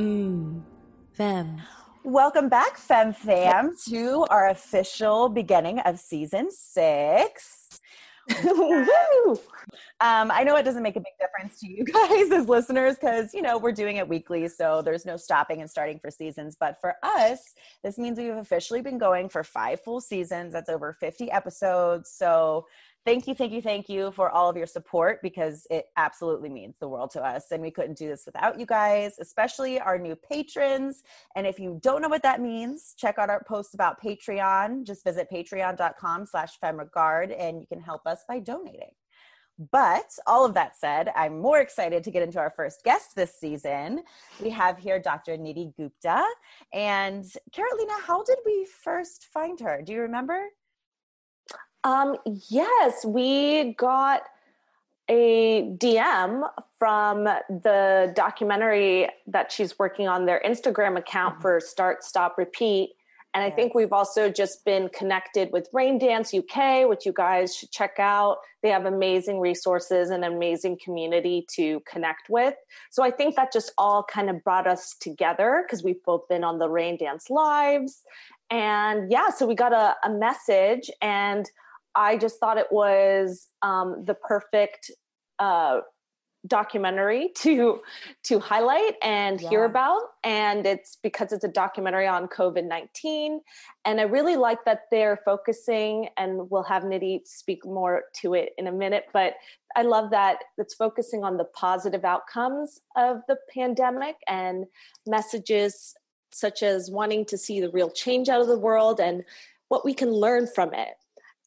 Mmm, Femme. Welcome back, Fem Fam, to our official beginning of season six. Woo! Um, I know it doesn't make a big difference to you guys as listeners because you know we're doing it weekly, so there's no stopping and starting for seasons. But for us, this means we've officially been going for five full seasons. That's over 50 episodes. So thank you, thank you, thank you for all of your support because it absolutely means the world to us. And we couldn't do this without you guys, especially our new patrons. And if you don't know what that means, check out our post about Patreon. Just visit patreon.com slash femregard and you can help us by donating. But all of that said, I'm more excited to get into our first guest this season. We have here Dr. Nidhi Gupta. And Carolina, how did we first find her? Do you remember? Um, yes, we got a DM from the documentary that she's working on their Instagram account mm-hmm. for Start, Stop, Repeat. And yes. I think we've also just been connected with Raindance UK, which you guys should check out. They have amazing resources and amazing community to connect with. So I think that just all kind of brought us together because we've both been on the Raindance lives. And yeah, so we got a, a message and I just thought it was um, the perfect uh, documentary to to highlight and yeah. hear about. And it's because it's a documentary on covid-19 and i really like that they're focusing and we'll have nidhi speak more to it in a minute but i love that it's focusing on the positive outcomes of the pandemic and messages such as wanting to see the real change out of the world and what we can learn from it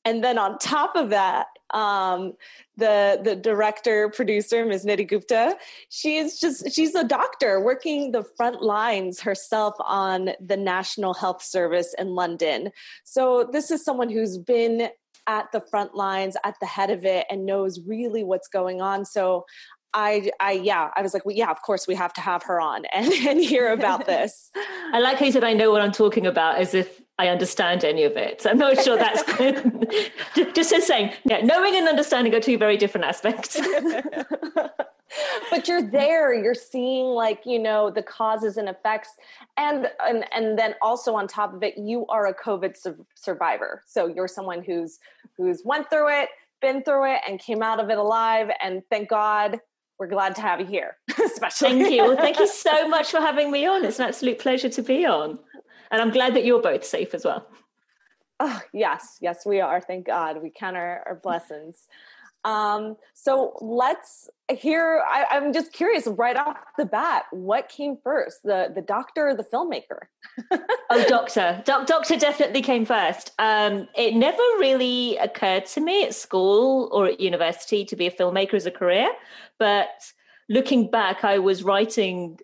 and then on top of that um, the the director producer ms. Nidhi gupta she's just she's a doctor working the front lines herself on the national health service in london. So this is someone who's been at the front lines at the head of it and knows really what's going on. So I, I, yeah, I was like, well, yeah, of course we have to have her on and, and hear about this. I like how you said, I know what I'm talking about, as if I understand any of it. I'm not sure that's good. just as saying, yeah, knowing and understanding are two very different aspects. but you're there, you're seeing like, you know, the causes and effects. And, and, and then also on top of it, you are a COVID su- survivor. So you're someone who's, who's went through it, been through it and came out of it alive. And thank God we're glad to have you here, especially. Thank you. Well, thank you so much for having me on. It's an absolute pleasure to be on. And I'm glad that you're both safe as well. Oh, yes, yes, we are. Thank God. We count our, our blessings. Um, so let's hear. I, am just curious, right off the bat, what came first, the the doctor or the filmmaker? oh, doctor. Do- doctor definitely came first. Um, it never really occurred to me at school or at university to be a filmmaker as a career, but looking back, I was writing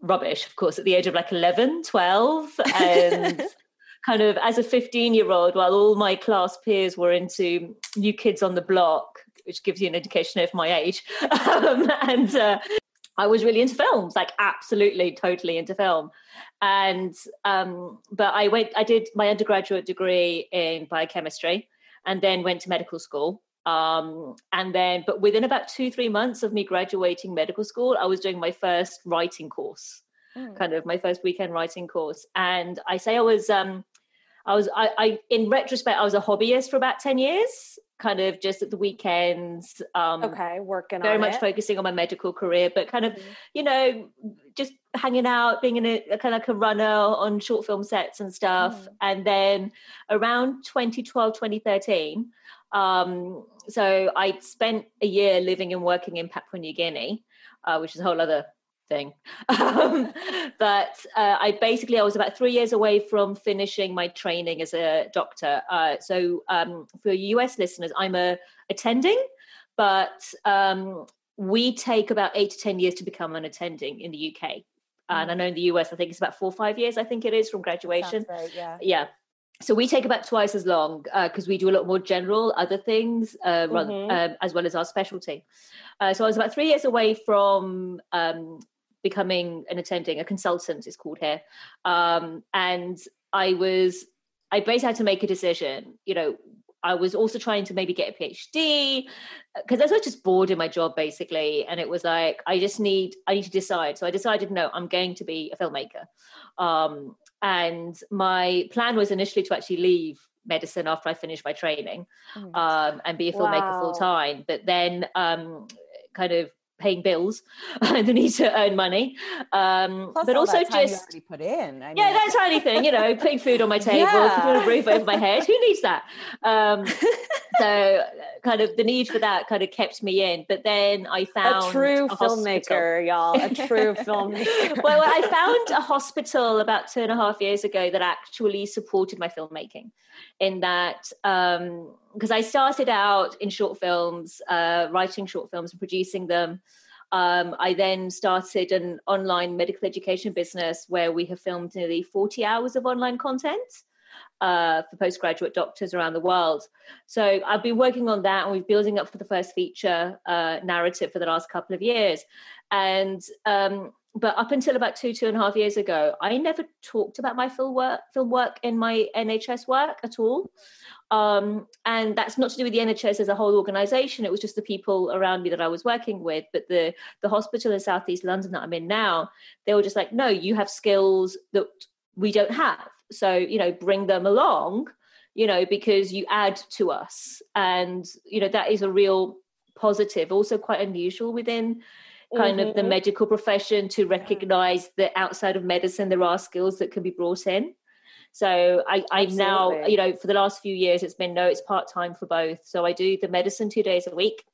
rubbish, of course, at the age of like 11, 12. And kind of as a 15 year old, while all my class peers were into New Kids on the Block, which gives you an indication of my age. Um, and uh, I was really into films, like absolutely, totally into film. And, um, but I went, I did my undergraduate degree in biochemistry and then went to medical school. Um, and then, but within about two, three months of me graduating medical school, I was doing my first writing course, mm. kind of my first weekend writing course. And I say I was, um, I was, I, I, in retrospect, I was a hobbyist for about 10 years, kind of just at the weekends. Um, okay, working very much it. focusing on my medical career, but kind of, mm-hmm. you know, just hanging out, being in a, a kind of like a runner on short film sets and stuff. Mm. And then around 2012, 2013, um, so I spent a year living and working in Papua New Guinea, uh, which is a whole other thing. Um, but uh, I basically I was about three years away from finishing my training as a doctor. Uh, so um, for US listeners, I'm a attending, but um, we take about eight to ten years to become an attending in the UK. And I mm. know in the US, I think it's about four or five years. I think it is from graduation. Right, yeah. Yeah so we take about twice as long because uh, we do a lot more general other things uh, mm-hmm. um, as well as our specialty. Uh, so I was about three years away from um, becoming an attending, a consultant is called here, um, and I was I basically had to make a decision. You know, I was also trying to maybe get a PhD because I was just bored in my job basically, and it was like I just need I need to decide. So I decided no, I'm going to be a filmmaker. And my plan was initially to actually leave medicine after I finished my training mm. um, and be a filmmaker wow. full time. But then, um, kind of paying bills and the need to earn money um but also just put in I mean. yeah that tiny thing you know putting food on my table yeah. putting a roof over my head who needs that um so kind of the need for that kind of kept me in but then i found a true a filmmaker y'all a true filmmaker well i found a hospital about two and a half years ago that actually supported my filmmaking in that um because I started out in short films, uh, writing short films and producing them. Um, I then started an online medical education business where we have filmed nearly 40 hours of online content uh, for postgraduate doctors around the world. So I've been working on that and we're building up for the first feature uh, narrative for the last couple of years. And um, but up until about two two and a half years ago, I never talked about my film work film work in my NHS work at all. Um, and that's not to do with the NHS as a whole organisation. It was just the people around me that I was working with. But the the hospital in Southeast London that I'm in now, they were just like, no, you have skills that we don't have. So you know, bring them along. You know, because you add to us, and you know that is a real positive. Also, quite unusual within kind mm-hmm. of the mm-hmm. medical profession to recognize that outside of medicine there are skills that can be brought in so I, I'm now, you know, for the last few years, it's been no, it's part time for both. So I do the medicine two days a week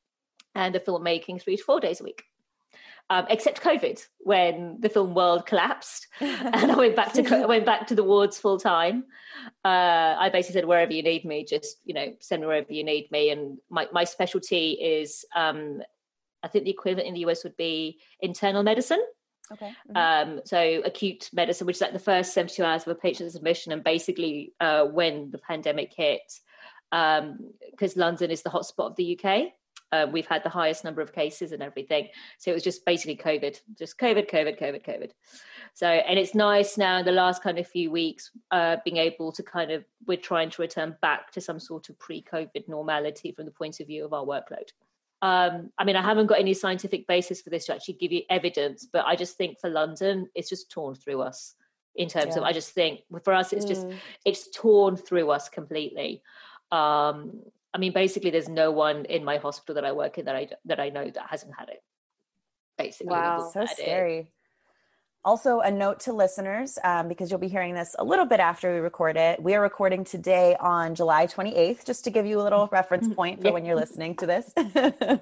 and the filmmaking three to four days a week. Um, except COVID, when the film world collapsed, and I went back to I went back to the wards full time. Uh, I basically said, wherever you need me, just you know, send me wherever you need me. And my my specialty is, um, I think the equivalent in the US would be internal medicine. Okay. Mm-hmm. Um, so acute medicine, which is like the first 72 hours of a patient's admission, and basically uh, when the pandemic hit, because um, London is the hotspot of the UK. Uh, we've had the highest number of cases and everything. So it was just basically COVID, just COVID, COVID, COVID, COVID. So, and it's nice now in the last kind of few weeks, uh, being able to kind of, we're trying to return back to some sort of pre COVID normality from the point of view of our workload um, I mean, I haven't got any scientific basis for this to actually give you evidence, but I just think for London, it's just torn through us in terms yeah. of, I just think for us, it's mm. just, it's torn through us completely. Um, I mean, basically, there's no one in my hospital that I work in that I that I know that hasn't had it. Basically, wow, so scary. It. Also, a note to listeners, um, because you'll be hearing this a little bit after we record it. We are recording today on July 28th, just to give you a little reference point for yeah. when you're listening to this. I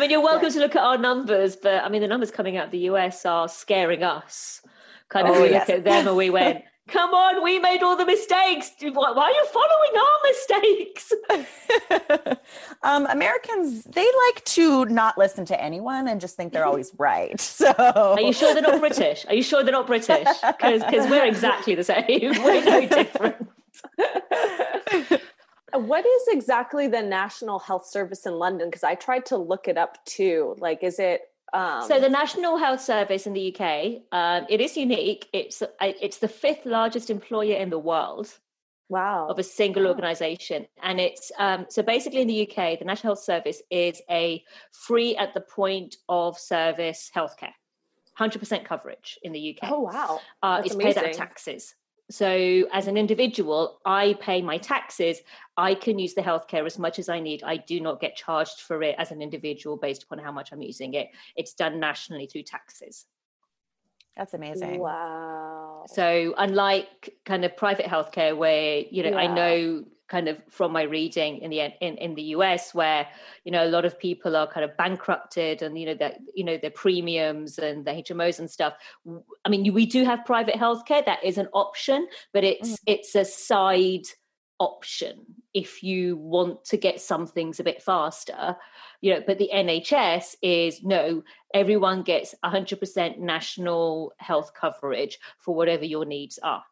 mean, you're welcome yeah. to look at our numbers, but I mean, the numbers coming out of the US are scaring us. Kind of, oh, we yes. look at them and we went, come on, we made all the mistakes. Why are you following our mistakes? um, Americans, they like to not listen to anyone and just think they're always right. So, are you sure they're not British? Are you sure they're not British? Because we're exactly the same. We're no different. what is exactly the National Health Service in London? Because I tried to look it up too. Like, is it um, so the National Health Service in the UK, um, it is unique. It's it's the fifth largest employer in the world. Wow! Of a single wow. organisation, and it's um, so basically in the UK, the National Health Service is a free at the point of service healthcare, hundred percent coverage in the UK. Oh wow! Uh, it's amazing. paid out of taxes. So, as an individual, I pay my taxes. I can use the healthcare as much as I need. I do not get charged for it as an individual based upon how much I'm using it. It's done nationally through taxes. That's amazing. Wow. So unlike kind of private healthcare, where you know I know kind of from my reading in the in, in the US, where you know a lot of people are kind of bankrupted, and you know that you know their premiums and the HMOs and stuff. I mean, we do have private healthcare; that is an option, but it's mm. it's a side option if you want to get some things a bit faster. You know but the nhs is no everyone gets 100% national health coverage for whatever your needs are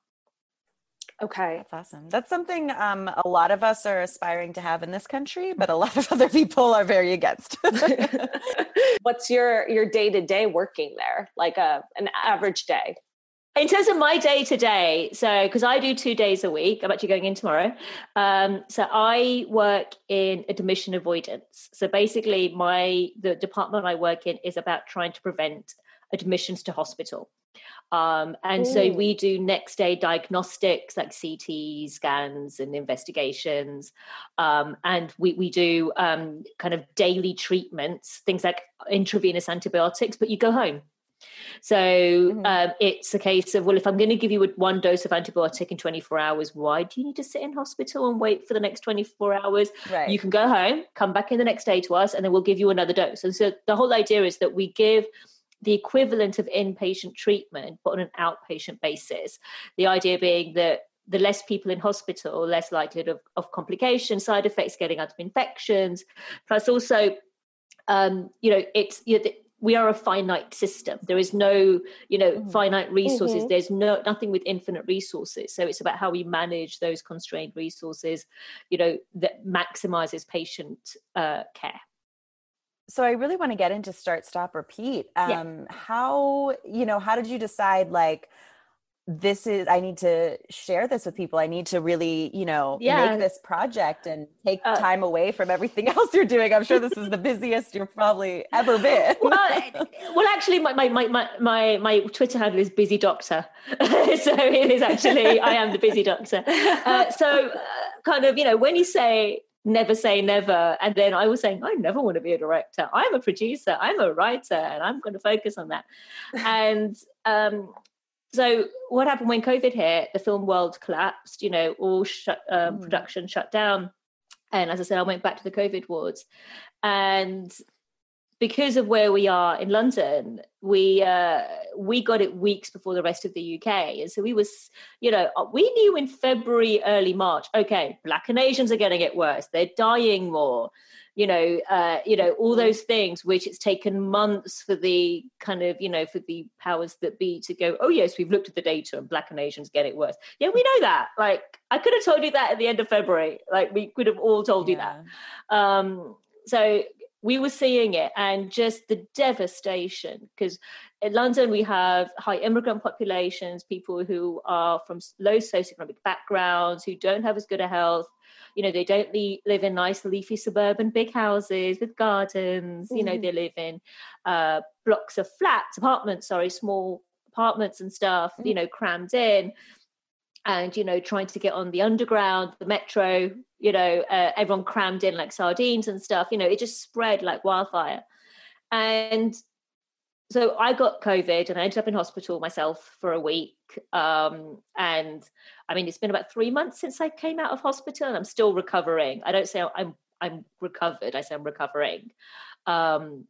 Okay. That's awesome. That's something um, a lot of us are aspiring to have in this country, but a lot of other people are very against. What's your your day to day working there? Like a an average day. in terms of my day to day so because i do two days a week i'm actually going in tomorrow um, so i work in admission avoidance so basically my the department i work in is about trying to prevent admissions to hospital um, and so we do next day diagnostics like ct scans and investigations um, and we, we do um, kind of daily treatments things like intravenous antibiotics but you go home so Mhm. um, it's a case of well, if I'm going to give you one dose of antibiotic in 24 hours, why do you need to sit in hospital and wait for the next 24 hours? right. You can go home, come back in the next day to us, and then we'll give you another dose. And so the whole idea is that we give the equivalent of inpatient treatment, but on an outpatient basis. The idea being that the less people in hospital, less likelihood of, of complications, side effects, getting out of infections. Plus, also, um, you know, it's you know, we are a finite system. There is no, you know, Mhm. finite resources. Mhm. There's no nothing with infinite resources. So it's about how we manage those constrained resources, you know, that maximizes patient uh, care. So I really want to get into start, stop, repeat. Yeah. Um, How, you know, how did you decide like, this is i need to share this with people i need to really you know Yeah. make this project and take Uh, time away from everything else you're doing i'm sure this is the busiest you've probably ever been well, well, actually, my my my my my, my Twitter handle is busy doctor, so it is actually I am the busy doctor. Uh, so, uh, kind of, you know, when you say never say never, and then I was saying I never want to be a director. I'm a producer. I'm a writer, and I'm going to focus on that. And um, so, what happened when COVID hit? The film world collapsed. You know, all shut, um, Mm. production shut down. And as I said, I went back to the COVID wards, and because of where we are in London, we uh, we got it weeks before the rest of the UK, and so we was, you know, uh, we knew in February, early March, okay, Black and Asians are getting it worse. They're dying more, you know, uh, you know, all those things which it's taken months for the kind of, you know, for the powers that be to go, oh yes, we've looked at the data and Black and Asians get it worse. Yeah, we know that. Like I could have told you that at the end of February. Like we could have all told you that um so we were seeing it and just the devastation because in london we have high immigrant populations people who are from low socioeconomic backgrounds who don't have as good a health. You know they don't le- live in nice leafy suburban big houses with gardens. You know Mhm. they live in uh, blocks of flats apartments sorry small apartments and stuff you know crammed in and you know trying to get on the underground the metro you know uh, everyone crammed in like sardines and stuff you know it just spread like wildfire. And so i got covid and i ended up in hospital myself for a week um, and i mean it's been about three months since i came out of hospital and i'm still recovering. I don't say i'm i'm recovered i say i'm recovering. Um,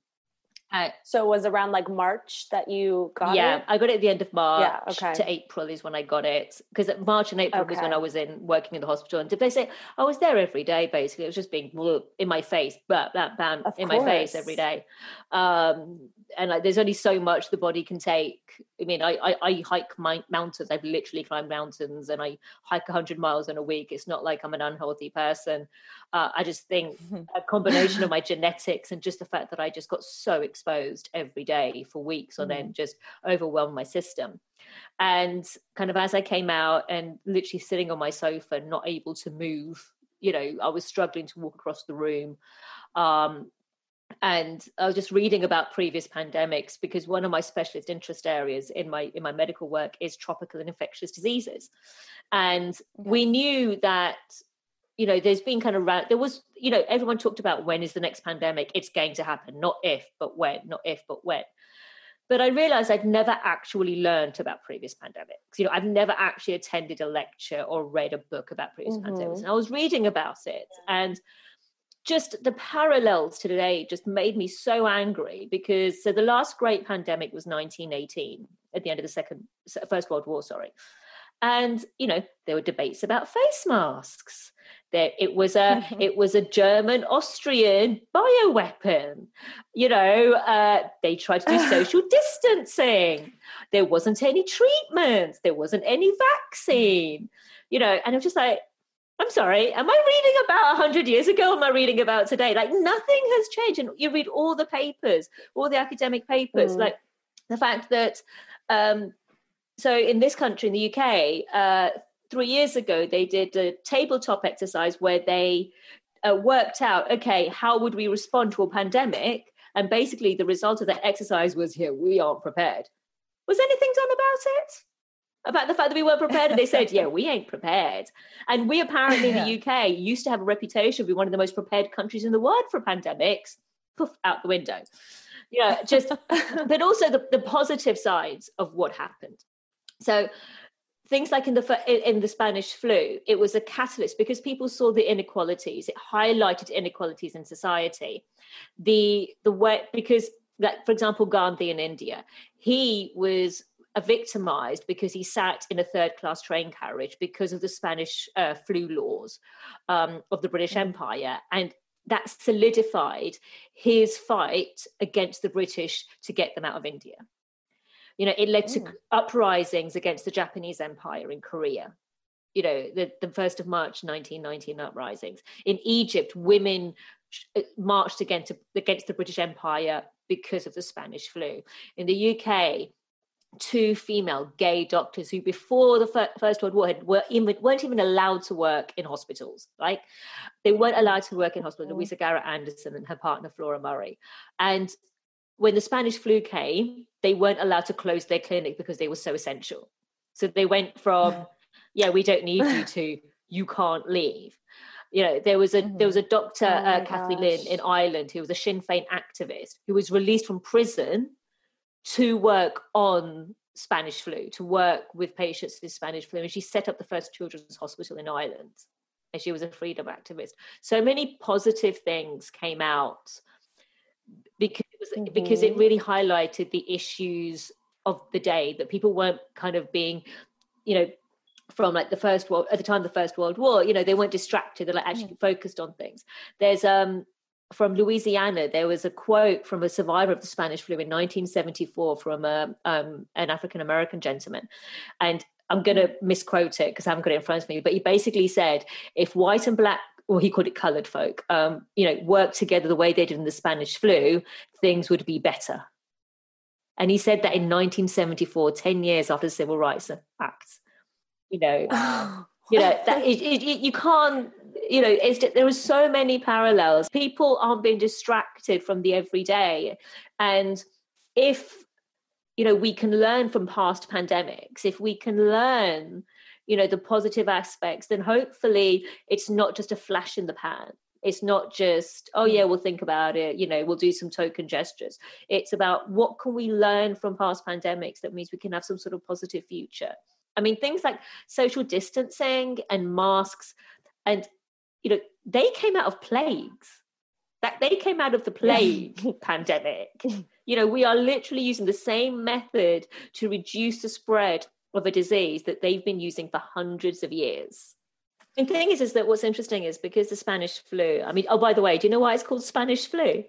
I, So it was around like March that you got yeah, it? Yeah, I got it at the end of March okay. to April is when I got it because March and April was when I was in working in the hospital. And did they say I was there every day? Basically, it was just being in my face, bam, bam, bam, Of in my face every day. Um, and like, there's only so much the body can take. I mean, I I, I hike my mountains. I've literally climbed mountains, and I hike 100 miles in a week. It's not like I'm an unhealthy person. Uh, I just think a combination of my genetics and just the fact that I just got so exposed every day for weeks on then just overwhelmed my system. And kind of as I came out and literally sitting on my sofa, not able to move, you know, I was struggling to walk across the room. Um, and I was just reading about previous pandemics because one of my specialist interest areas in my in my medical work is tropical and infectious diseases, and we knew that you know there's been kind of there was you know everyone talked about when is the next pandemic it's going to happen not if but when not if but when but I realized I'd never actually learned about previous pandemics. You know, I've never actually attended a lecture or read a book about previous mm-hmm. pandemics. And I was reading about it and just the parallels to today just made me so angry because so the last great pandemic was 1918 at the end of the second first world war sorry and you know there were debates about face masks there it was a it was a german austrian bioweapon you know uh, they tried to do social distancing there wasn't any treatment there wasn't any vaccine you know and i'm just like I'm sorry, am I reading about 100 years ago? am I reading about today? Like nothing has changed. And you read all the papers, all the academic papers, mm. like the fact that, um, so in this country, in the UK, uh, three years ago, they did a tabletop exercise where they uh, worked out, okay, how would we respond to a pandemic? And basically, the result of that exercise was here, we aren't prepared. Was anything done about it? about the fact that we weren't prepared and they said yeah we ain't prepared and we apparently in the uk used to have a reputation of being one of the most prepared countries in the world for pandemics poof out the window Yeah, just but also the, the positive sides of what happened so things like in the in the spanish flu it was a catalyst because people saw the inequalities it highlighted inequalities in society the the way because like for example gandhi in india he was victimized because he sat in a third class train carriage because of the Spanish uh, flu laws um, of the British mm. Empire. And that solidified his fight against the British to get them out of India. You know, it led to mm. uprisings against the Japanese Empire in Korea. You know, the, the 1st of March 1919 uprisings. In Egypt, women uh, marched against, against the British Empire because of the Spanish flu. In the UK, two female gay doctors who before the first world war had, were even, weren't even allowed to work in hospitals like they weren't allowed to work in hospitals mm. louisa garrett anderson and her partner flora murray and when the spanish flu came they weren't allowed to close their clinic because they were so essential so they went from yeah we don't need you to you can't leave you know there was a mm-hmm. there was a doctor oh uh, kathleen lynn in ireland who was a sinn féin activist who was released from prison to work on Spanish flu, to work with patients with Spanish flu. And she set up the first children's hospital in Ireland. And she was a freedom activist. So many positive things came out because mm-hmm. because it really highlighted the issues of the day that people weren't kind of being, you know, from like the first world at the time of the first world war you know they weren't distracted they're like actually mm. focused on things there's um from Louisiana, there was a quote from a survivor of the Spanish flu in 1974 from a, um, an African American gentleman. And I'm going to misquote it because I haven't got it in front of me, but he basically said if white and black or he called it colored folk, um, you know, worked together the way they did in the Spanish flu, things would be better. And he said that in 1974, 10 years after the Civil Rights Act. You know, you know that it, it, you can't you know it's there are so many parallels people aren't being distracted from the everyday and if you know we can learn from past pandemics if we can learn you know the positive aspects then hopefully it's not just a flash in the pan. It's not just oh mm. yeah we'll think about it you know we'll do some token gestures. It's about what can we learn from past pandemics that means we can have some sort of positive future. I mean things like social distancing and masks and you know, they came out of plagues. That they came out of the plague pandemic. You know, we are literally using the same method to reduce the spread of a disease that they've been using for hundreds of years. The thing is, is that what's interesting is because the Spanish flu. I mean, oh, by the way, do you know why it's called Spanish flu?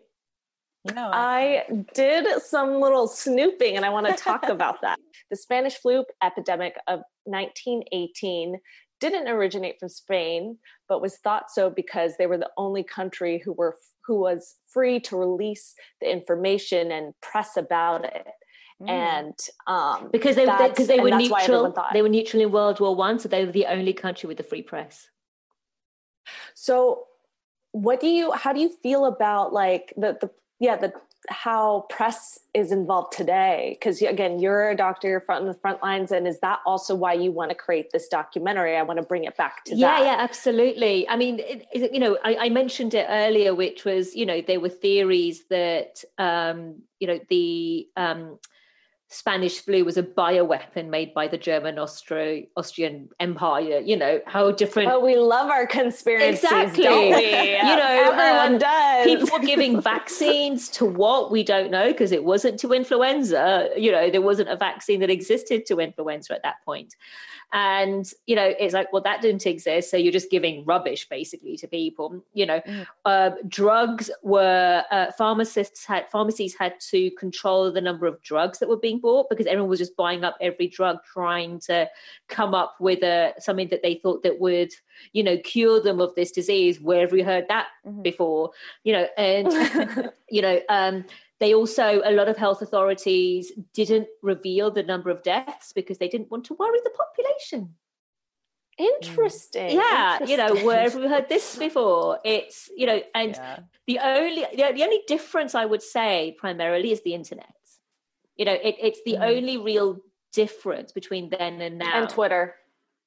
No, I did some little snooping and I want to talk about that. The Spanish flu epidemic of 1918 didn't originate from Spain, but was thought so because they were the only country who were who was free to release the information and press about it. Mm. And um, because they because they, they, were neutral, they were neutral in World War One, so they were the only country with the free press. So, what do you? How do you feel about like the the yeah the how press is involved today because again you're a doctor you're front in the front lines and is that also why you want to create this documentary i want to bring it back to yeah that. yeah yeah, absolutely i mean it, it, you know I, I, mentioned it earlier which was you know there were theories that um you know the um Spanish flu was a bioweapon made by the German Austro- Austrian Empire. You know how different. Oh, we love our conspiracies, Exactly. don't we? You know, everyone um, does. People were giving vaccines to what we don't know because it wasn't to influenza. You know, there wasn't a vaccine that existed to influenza at that point. And, you know, it's like, well, that didn't exist. So you're just giving rubbish basically to people. You know, uh, drugs were, uh, pharmacists had, pharmacies had to control the number of drugs that were being bought because everyone was just buying up every drug, trying to come up with a, something that they thought that would, you know, cure them of this disease. Where have we heard that Mhm. before? You know, and, you know, um, they also, a lot of health authorities didn't reveal the number of deaths because they didn't want to worry the population. Interesting. yeah, you know, where have we heard this before? It's, you know, and Yeah. the only the, the only difference I would say primarily is the internet. You know, it, it's the Mhm. only real difference between then and now. and Twitter.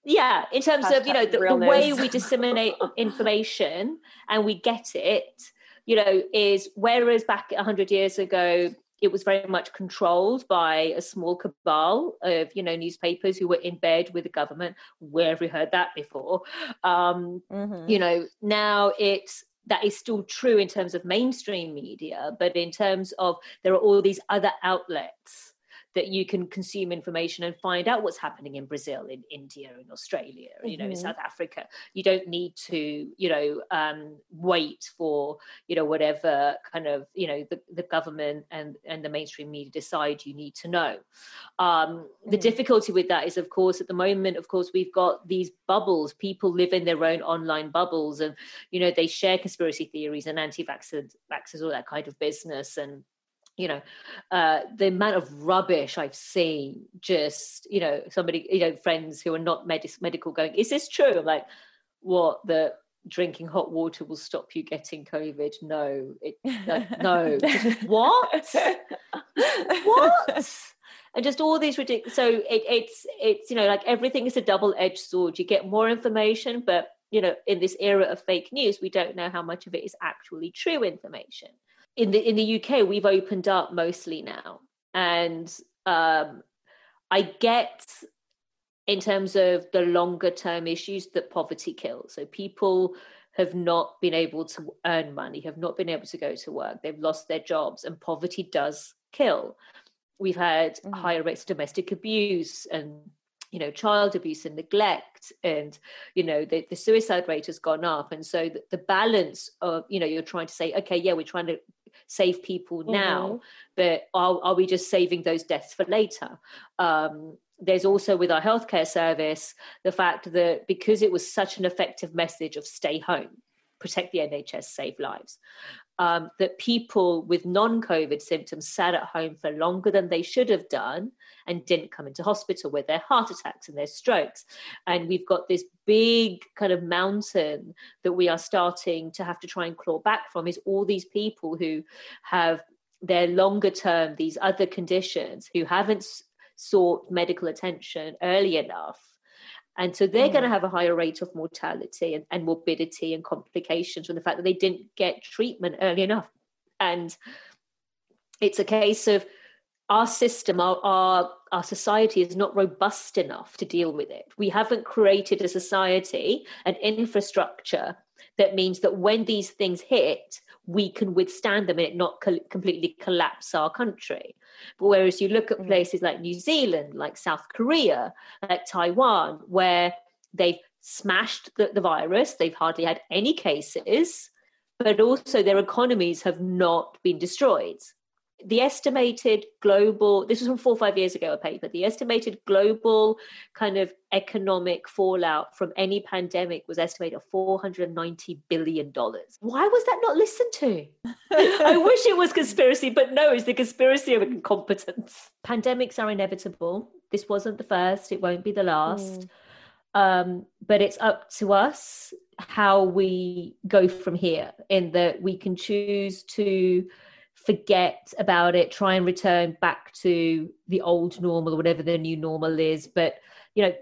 Yeah, in terms of you know the, the way we disseminate information and we get it, you know, is whereas back a hundred years ago it was very much controlled by a small cabal of you know newspapers who were in bed with the government. Where have we heard that before? Um, Mhm. you know now it's that is still true in terms of mainstream media but in terms of there are all these other outlets that you can consume information and find out what's happening in brazil in india in australia you know in Mhm. south africa you don't need to you know um, wait for you know whatever kind of you know the, the government and and the mainstream media decide you need to know um, the Mhm. difficulty with that is of course at the moment of course we've got these bubbles people live in their own online bubbles and you know they share conspiracy theories and anti-vaxxers vaxxers, all that kind of business and you know uh, the amount of rubbish i've seen just you know somebody you know friends who are not medis- medical going is this true? I'm like what the drinking hot water will stop you getting covid? No it like, no. What? What? And just all these ridiculous so it, it's it's you know like everything is a double-edged sword. You get more information but you know in this era of fake news we don't know how much of it is actually true information in the in the uk we've opened up mostly now. And um i get in terms of the longer term issues that poverty kills. So people have not been able to earn money have not been able to go to work. They've lost their jobs and poverty does kill. We've had Mhm. higher rates of domestic abuse and you know child abuse and neglect and you know the, the suicide rate has gone up. And so the, the balance of you know you're trying to say okay yeah we're trying to save people now but are, are we just saving those deaths for later? Um, there's also with our healthcare service the fact that because it was such an effective message of stay home protect the nhs save lives um, that people with non-covid symptoms sat at home for longer than they should have done and didn't come into hospital with their heart attacks and their strokes. And we've got this big kind of mountain that we are starting to have to try and claw back from is all these people who have their longer term these other conditions who haven't sought medical attention early enough and so they're going to mm. have a higher rate of mortality and, and morbidity and complications from the fact that they didn't get treatment early enough. And it's a case of our system our, our our society is not robust enough to deal with it. We haven't created a society an infrastructure that means that when these things hit we can withstand them and it not co- completely collapse our country but whereas you look at Mhm. places like new zealand like south korea like taiwan where they've smashed the, the virus they've hardly had any cases but also their economies have not been destroyed the estimated global this was from four or five years ago a paper the estimated global kind of economic fallout from any pandemic was estimated at 490 billion dollars. Why was that not listened to? I wish it was conspiracy but no it's the conspiracy of incompetence. Pandemics are inevitable. This wasn't the first. It won't be the last. Um, but it's up to us how we go from here in that we can choose to forget about it try and return back to the old normal or whatever the new normal is but you know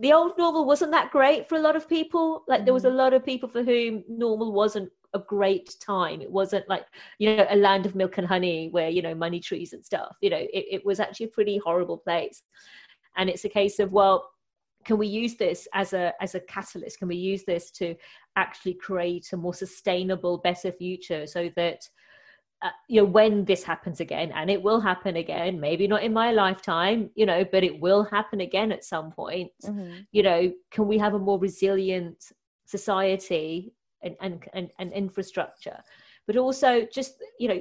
the old normal wasn't that great for a lot of people like there was mm. a lot of people for whom normal wasn't a great time. It wasn't like, you know, a land of milk and honey where, you know, money trees and stuff. You know, it, it was actually a pretty horrible place. And it's a case of, well, can we use this as a as a catalyst? Can we use this to actually create a more sustainable, better future so that uh, you know when this happens again and it will happen again maybe not in my lifetime you know but it will happen again at some point. Mm-hmm. you know can we have a more resilient society and, and and and infrastructure? But also just you know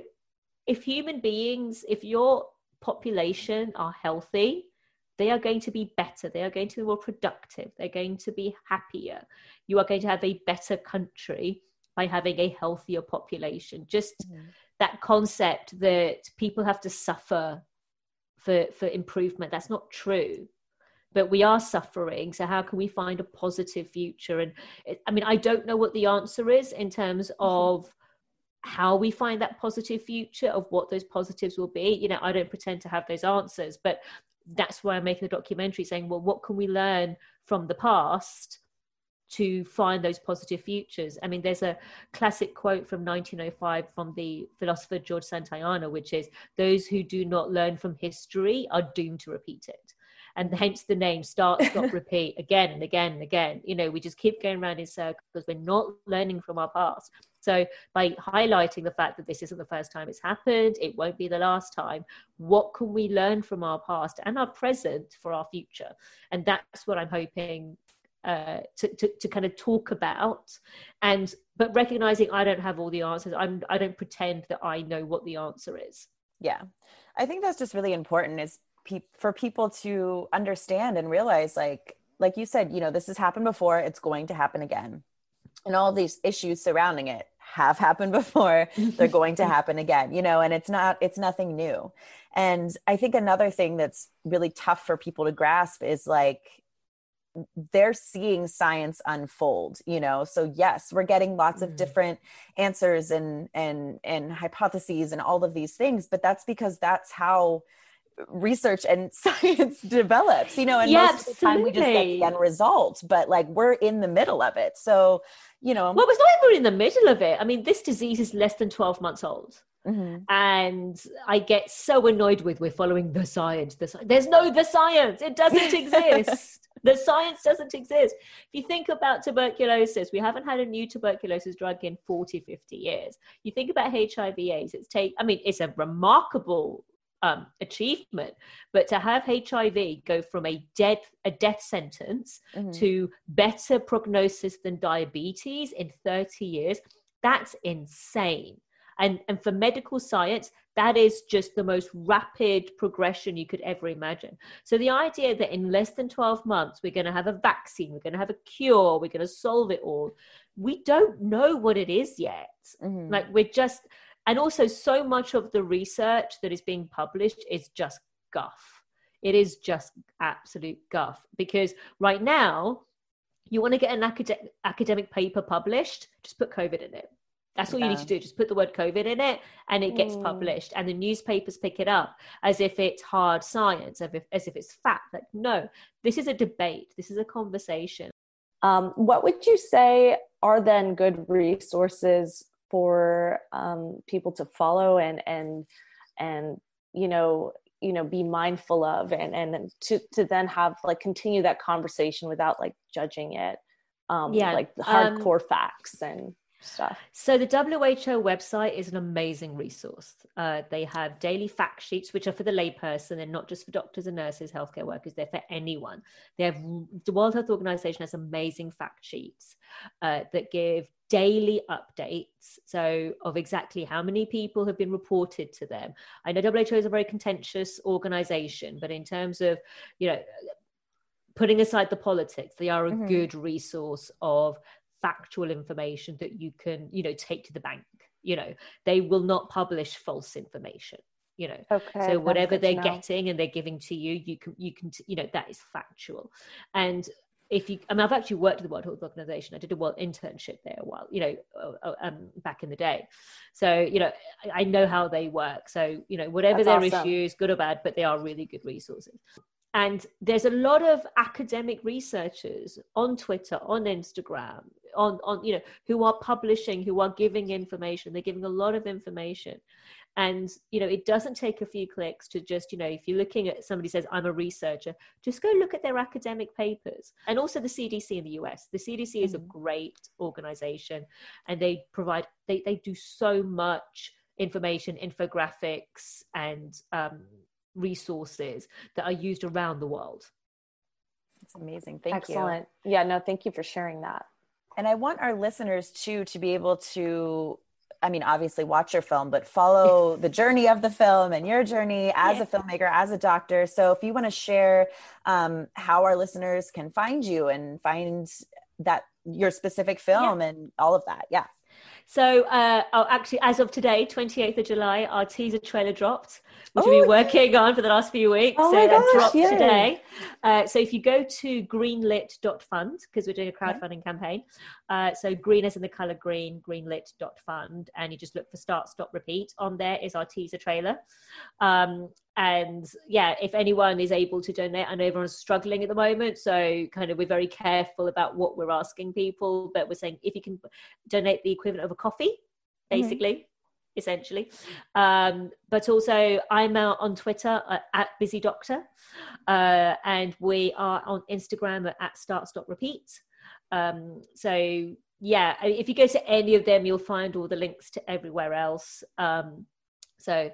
if human beings if your population are healthy they are going to be better. They are going to be more productive. They're going to be happier. You are going to have a better country by having a healthier population. Just mm-hmm that concept that people have to suffer for for improvement. That's not true but we are suffering. So how can we find a positive future? And i mean i don't know what the answer is in terms mm-hmm. of how we find that positive future of what those positives will be. You know i don't pretend to have those answers but that's why i'm making a documentary saying well what can we learn from the past to find those positive futures. I mean, there's a classic quote from 1905 from the philosopher George Santayana, which is, Those who do not learn from history are doomed to repeat it. And hence the name start, stop, repeat again and again and again. You know, we just keep going around in circles because we're not learning from our past. So, by highlighting the fact that this isn't the first time it's happened, it won't be the last time, what can we learn from our past and our present for our future? And that's what I'm hoping uh, to, to, to kind of talk about. And but recognizing i don't have all the answers i'm i don't pretend that i know what the answer is. Yeah. I think that's just really important is pe- for people to understand and realize like like you said you know this has happened before it's going to happen again. And all these issues surrounding it have happened before they're going to happen again you know and it's not it's nothing new. And i think another thing that's really tough for people to grasp is like they're seeing science unfold you know? So yes we're getting lots of mm. different answers and and and hypotheses and all of these things but that's because that's how research and science develops you know? And yeah, most of the time we just get the end result but like we're in the middle of it. So you know well it's not even in the middle of it. I mean this disease is less than 12 months old Mm-hmm. And I get so annoyed with we're following the science. The, there's no the science. It doesn't exist. the science doesn't exist. If you think about tuberculosis, we haven't had a new tuberculosis drug in 40, 50 years. You think about HIV AIDS, it's take I mean, it's a remarkable um, achievement, but to have HIV go from a death a death sentence mm-hmm. to better prognosis than diabetes in 30 years, that's insane. And, and for medical science, that is just the most rapid progression you could ever imagine. So the idea that in less than 12 months, we're going to have a vaccine, we're going to have a cure, we're going to solve it all, we don't know what it is yet. Mm-hmm. Like we're just, and also so much of the research that is being published is just guff. It is just absolute guff because right now, you want to get an acad- academic paper published, just put COVID in it. That's all yeah. you need to do. Just put the word COVID in it and it gets mm. published. And the newspapers pick it up as if it's hard science, as if, as if it's fact. Like, no, this is a debate, this is a conversation. Um, what would you say are then good resources for um, people to follow and and and you know you know be mindful of and and to to then have like continue that conversation without like judging it um yeah like hardcore um, facts and stuff. So the WHO website is an amazing resource. Uh, they have daily fact sheets, which are for the layperson and not just for doctors and nurses, healthcare workers. They're for anyone. They have the World Health Organization has amazing fact sheets uh, that give daily updates so of exactly how many people have been reported to them i know who is a very contentious organization but in terms of you know putting aside the politics they are a mm-hmm. good resource of factual information that you can you know take to the bank you know. They will not publish false information you know. Okay, so whatever they're getting and they're giving to you you can you can you know that is factual. And if you i mean i've actually worked at the world health organization. I did a world internship there a while you know uh, uh, um, back in the day. So you know I, I, know how they work. So you know whatever That's their awesome. issues good or bad but they are really good resources. And there's a lot of academic researchers on twitter on instagram on on you know who are publishing who are giving information. They're giving a lot of information. And you know it doesn't take a few clicks to just you know if you're looking at somebody says i'm a researcher just go look at their academic papers. And also the cdc in the us the cdc mm-hmm. is a mm-hmm. great organization and they provide they, they do so much information infographics and um, resources that are used around the world. It's amazing. Thank Excellent. you. Excellent. Yeah no thank you for sharing that and i want our listeners too to be able to I mean, obviously watch your film, but follow the journey of the film and your journey as yeah. a filmmaker, as a doctor. So if you want to share um, how our listeners can find you and find that your specific film yeah. and all of that. Yeah. So, uh, oh, actually, as of today, 28th of July, our teaser trailer dropped, which oh, we've been working on for the last few weeks. Oh so that gosh, dropped today. Uh, so if you go to greenlit.fund, because we're doing a crowdfunding campaign, uh, so green is in the color green, greenlit.fund, and you just look for start, stop, repeat. On there is our teaser trailer. Um, and yeah if anyone is able to donate i know everyone's struggling at the moment so kind of we're very careful about what we're asking people but we're saying if you can donate the equivalent of a coffee mm-hmm. basically mm-hmm. essentially um, but also i'm out on twitter uh, at busy doctor uh, and we are on instagram at start stop repeat um, so yeah if you go to any of them you'll find all the links to everywhere else um, so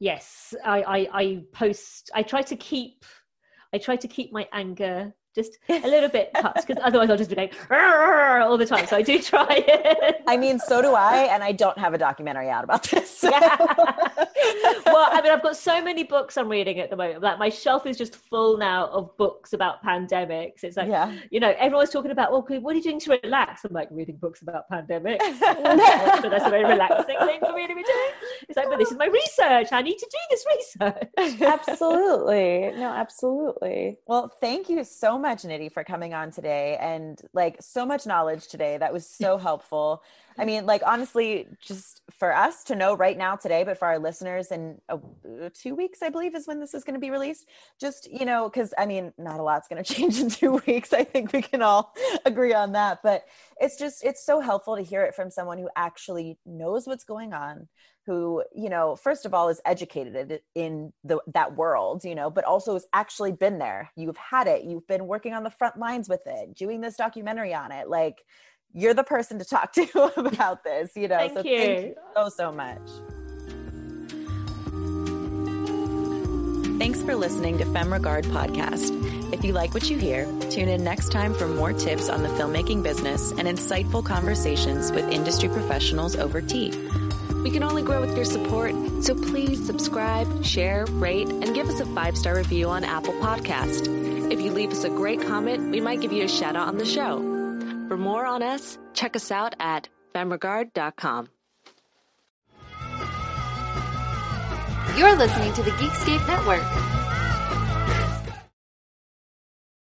yes, I, I, I post. I try to keep. I try to keep my anger just a little bit cut because otherwise I'll just be like all the time. So I do try it. I mean, so do I, and I don't have a documentary out about this. So. Yeah. well, I mean, I've got so many books I'm reading at the moment. Like my shelf is just full now of books about pandemics. It's like, yeah. you know, everyone's talking about, well, what are you doing to relax? I'm like reading books about pandemics. so that's a very relaxing thing for me to be doing. It's like, but this is my research. I need to do this research. absolutely. No, absolutely. Well, thank you so much, Nidhi, for coming on today and like so much knowledge today. That was so helpful. I mean, like honestly, just for us to know right now today, but for our listeners in uh, two weeks, I believe is when this is going to be released. Just, you know, because I mean, not a lot's going to change in two weeks. I think we can all agree on that. But it's just, it's so helpful to hear it from someone who actually knows what's going on, who, you know, first of all is educated in the, that world, you know, but also has actually been there. You've had it. You've been working on the front lines with it, doing this documentary on it. Like, you're the person to talk to about this, you know. Thank so you. thank you so so much. Thanks for listening to FemRegard podcast. If you like what you hear, tune in next time for more tips on the filmmaking business and insightful conversations with industry professionals over tea. We can only grow with your support, so please subscribe, share, rate, and give us a five star review on Apple Podcast. If you leave us a great comment, we might give you a shout out on the show. For more on us, check us out at femregard.com. You're listening to the Geekscape Network.